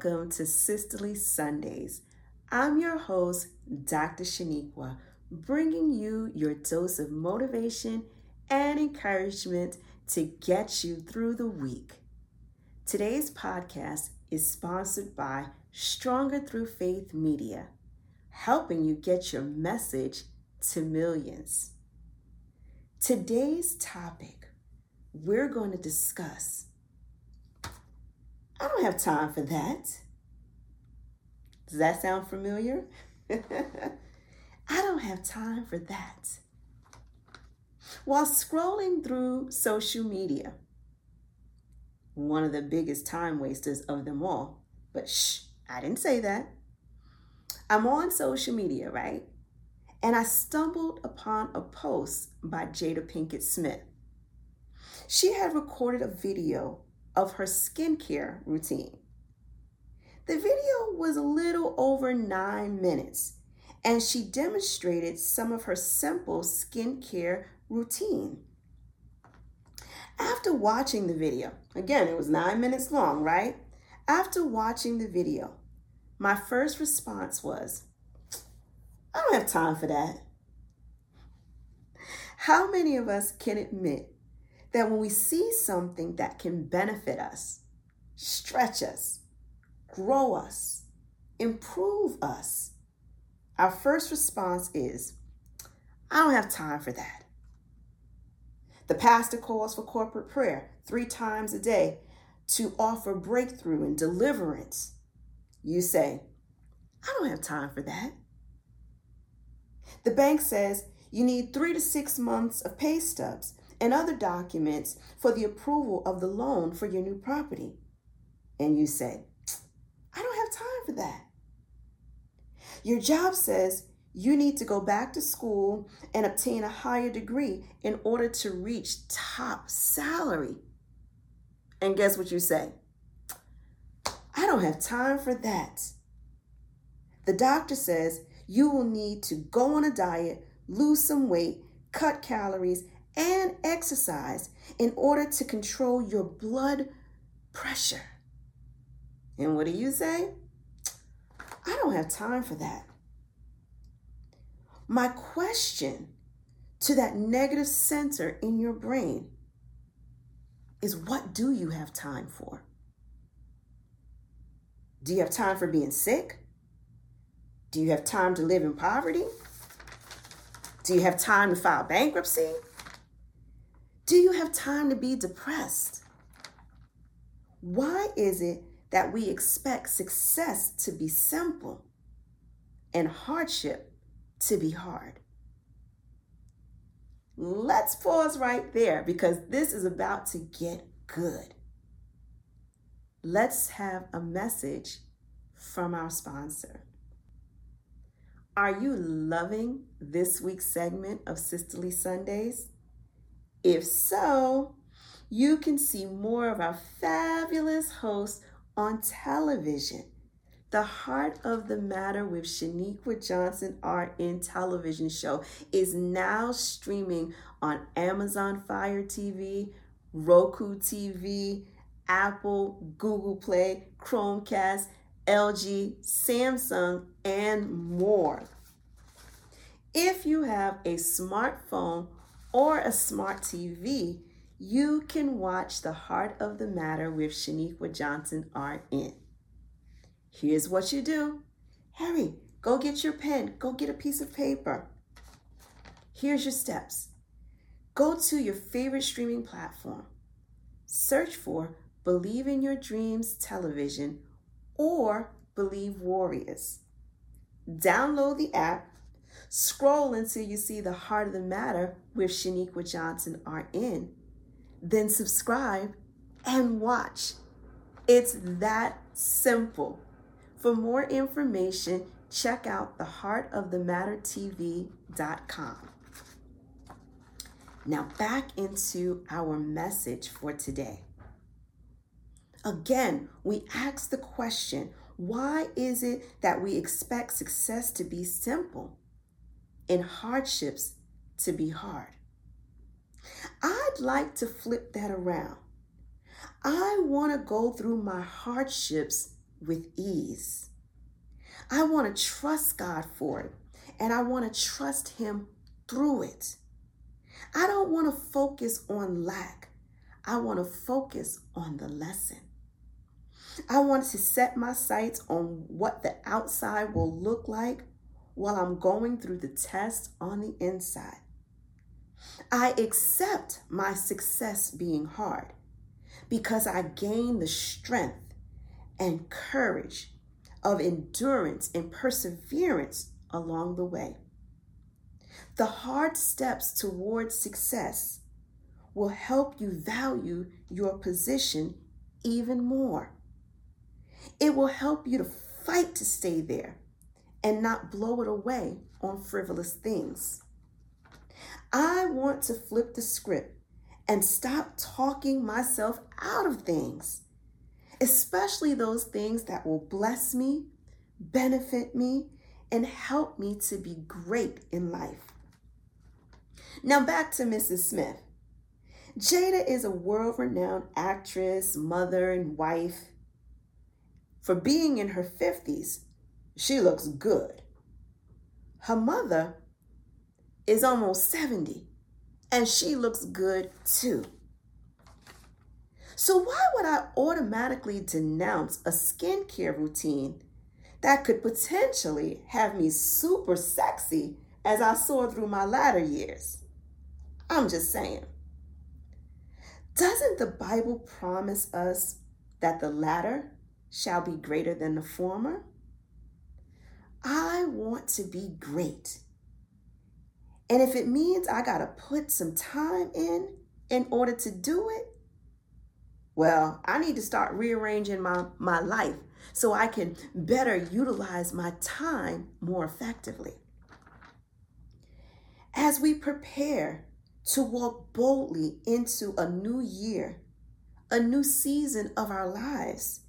Welcome to Sisterly Sundays. I'm your host, Dr. Sheniqua, bringing you your dose of motivation and encouragement to get you through the week. Today's podcast is sponsored by Stronger Through Faith Media, helping you get your message to millions. Today's topic, we're going to discuss I don't have time for that. Does that sound familiar? I don't have time for that. While scrolling through social media, one of the biggest time wasters of them all, but shh, I didn't say that. I'm on social media, right? And I stumbled upon a post by Jada Pinkett Smith. She had recorded a video of her skincare routine. The video was a little over nine minutes, and she demonstrated some of her simple skincare routine. After watching the video, again, it was nine minutes long, right? After watching the video, my first response was, I don't have time for that. How many of us can admit that when we see something that can benefit us, stretch us, grow us, improve us, our first response is, I don't have time for that. The pastor calls for corporate prayer three times a day to offer breakthrough and deliverance. You say, I don't have time for that. The bank says you need three to six months of pay stubs and other documents for the approval of the loan for your new property. And you say, I don't have time for that. Your job says you need to go back to school and obtain a higher degree in order to reach top salary. And guess what you say? I don't have time for that. The doctor says you will need to go on a diet, lose some weight, cut calories, and exercise in order to control your blood pressure. And what do you say? I don't have time for that. My question to that negative center in your brain is what do you have time for? Do you have time for being sick? Do you have time to live in poverty? Do you have time to file bankruptcy? Do you have time to be depressed? Why is it that we expect success to be simple and hardship to be hard? Let's pause right there because this is about to get good. Let's have a message from our sponsor. Are you loving this week's segment of Sisterly Sundays? If so, you can see more of our fabulous hosts on television. The Heart of the Matter with Sheniqua Johnson RN television show is now streaming on Amazon Fire TV, Roku TV, Apple, Google Play, Chromecast, LG, Samsung, and more. If you have a smartphone or a smart TV, you can watch The Heart of the Matter with Sheniqua Johnson RN. Here's what you do. Harry, go get your pen, go get a piece of paper. Here's your steps. Go to your favorite streaming platform. Search for Believe in Your Dreams Television or Believe Warriors. Download the app Scroll until you see the heart of the matter with Sheniqua Johnson RN. Then subscribe and watch. It's that simple. For more information, check out theheartofthemattertv.com. Now, back into our message for today. Again, we ask the question why is it that we expect success to be simple? And hardships to be hard. I'd like to flip that around. I want to go through my hardships with ease. I want to trust God for it, and I want to trust Him through it. I don't want to focus on lack. I want to focus on the lesson. I want to set my sights on what the outside will look like while I'm going through the test on the inside. I accept my success being hard because I gain the strength and courage of endurance and perseverance along the way. The hard steps towards success will help you value your position even more. It will help you to fight to stay there and not blow it away on frivolous things. I want to flip the script and stop talking myself out of things, especially those things that will bless me, benefit me, and help me to be great in life. Now, back to Mrs. Smith. Jada is a world renowned actress, mother, and wife. For being in her 50s, she looks good. Her mother is almost 70 and she looks good too. So, why would I automatically denounce a skincare routine that could potentially have me super sexy as I soar through my latter years? I'm just saying. Doesn't the Bible promise us that the latter shall be greater than the former? I want to be great. And if it means I got to put some time in in order to do it, well, I need to start rearranging my, my life so I can better utilize my time more effectively. As we prepare to walk boldly into a new year, a new season of our lives,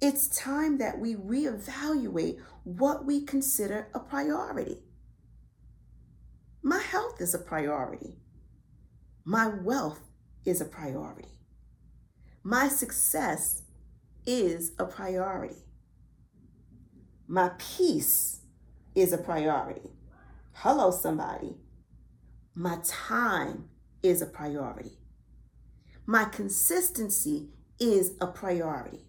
it's time that we reevaluate what we consider a priority. My health is a priority. My wealth is a priority. My success is a priority. My peace is a priority. Hello, somebody. My time is a priority. My consistency is a priority.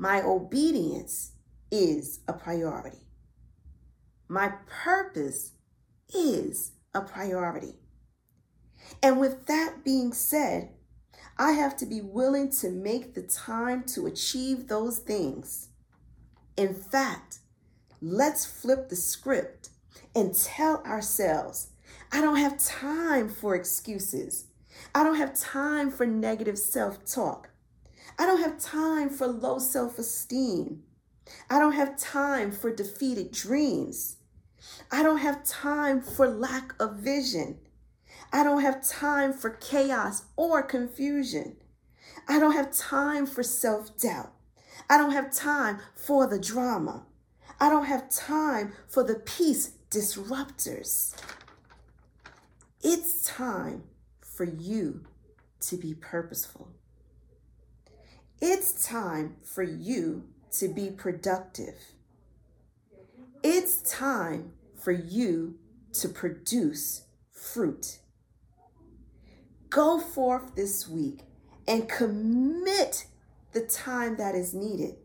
My obedience is a priority. My purpose is a priority. And with that being said, I have to be willing to make the time to achieve those things. In fact, let's flip the script and tell ourselves I don't have time for excuses. I don't have time for negative self talk. I don't have time for low self esteem. I don't have time for defeated dreams. I don't have time for lack of vision. I don't have time for chaos or confusion. I don't have time for self doubt. I don't have time for the drama. I don't have time for the peace disruptors. It's time for you to be purposeful. It's time for you to be productive. It's time for you to produce fruit. Go forth this week and commit the time that is needed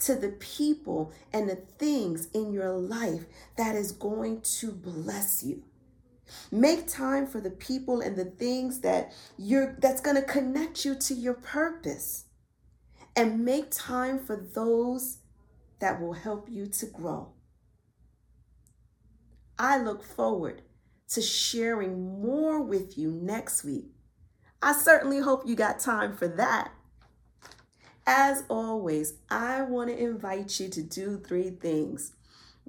to the people and the things in your life that is going to bless you. Make time for the people and the things that you're that's going to connect you to your purpose. And make time for those that will help you to grow. I look forward to sharing more with you next week. I certainly hope you got time for that. As always, I want to invite you to do three things.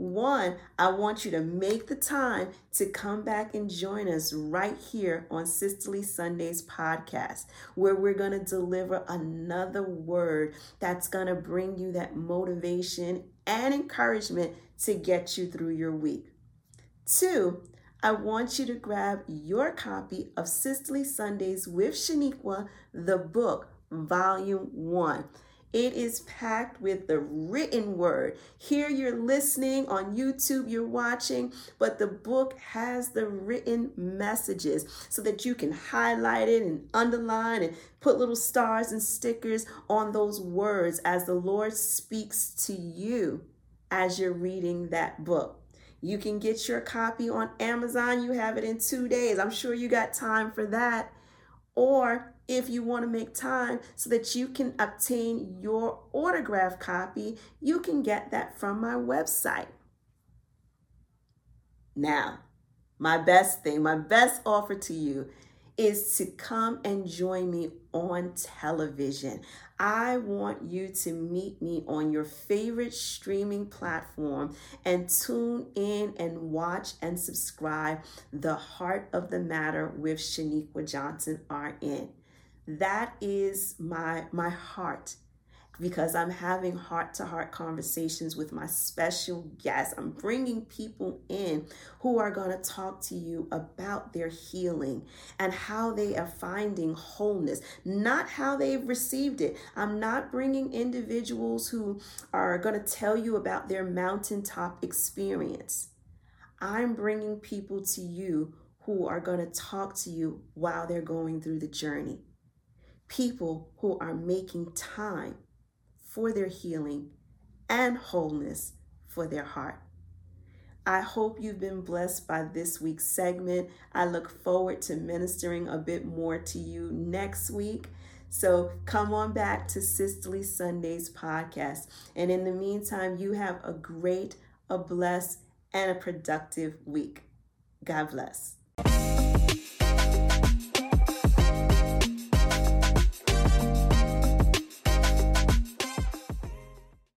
One, I want you to make the time to come back and join us right here on Sisterly Sundays podcast, where we're going to deliver another word that's going to bring you that motivation and encouragement to get you through your week. Two, I want you to grab your copy of Sisterly Sundays with Sheniqua, the book, volume one. It is packed with the written word. Here you're listening on YouTube, you're watching, but the book has the written messages so that you can highlight it and underline and put little stars and stickers on those words as the Lord speaks to you as you're reading that book. You can get your copy on Amazon. You have it in two days. I'm sure you got time for that. Or if you want to make time so that you can obtain your autograph copy, you can get that from my website. Now, my best thing, my best offer to you is to come and join me on television. I want you to meet me on your favorite streaming platform and tune in and watch and subscribe The Heart of the Matter with Sheniqua Johnson RN. That is my my heart because I'm having heart to heart conversations with my special guests. I'm bringing people in who are going to talk to you about their healing and how they are finding wholeness, not how they've received it. I'm not bringing individuals who are going to tell you about their mountaintop experience. I'm bringing people to you who are going to talk to you while they're going through the journey. People who are making time for their healing and wholeness for their heart. I hope you've been blessed by this week's segment. I look forward to ministering a bit more to you next week. So come on back to Sisterly Sundays podcast. And in the meantime, you have a great, a blessed, and a productive week. God bless.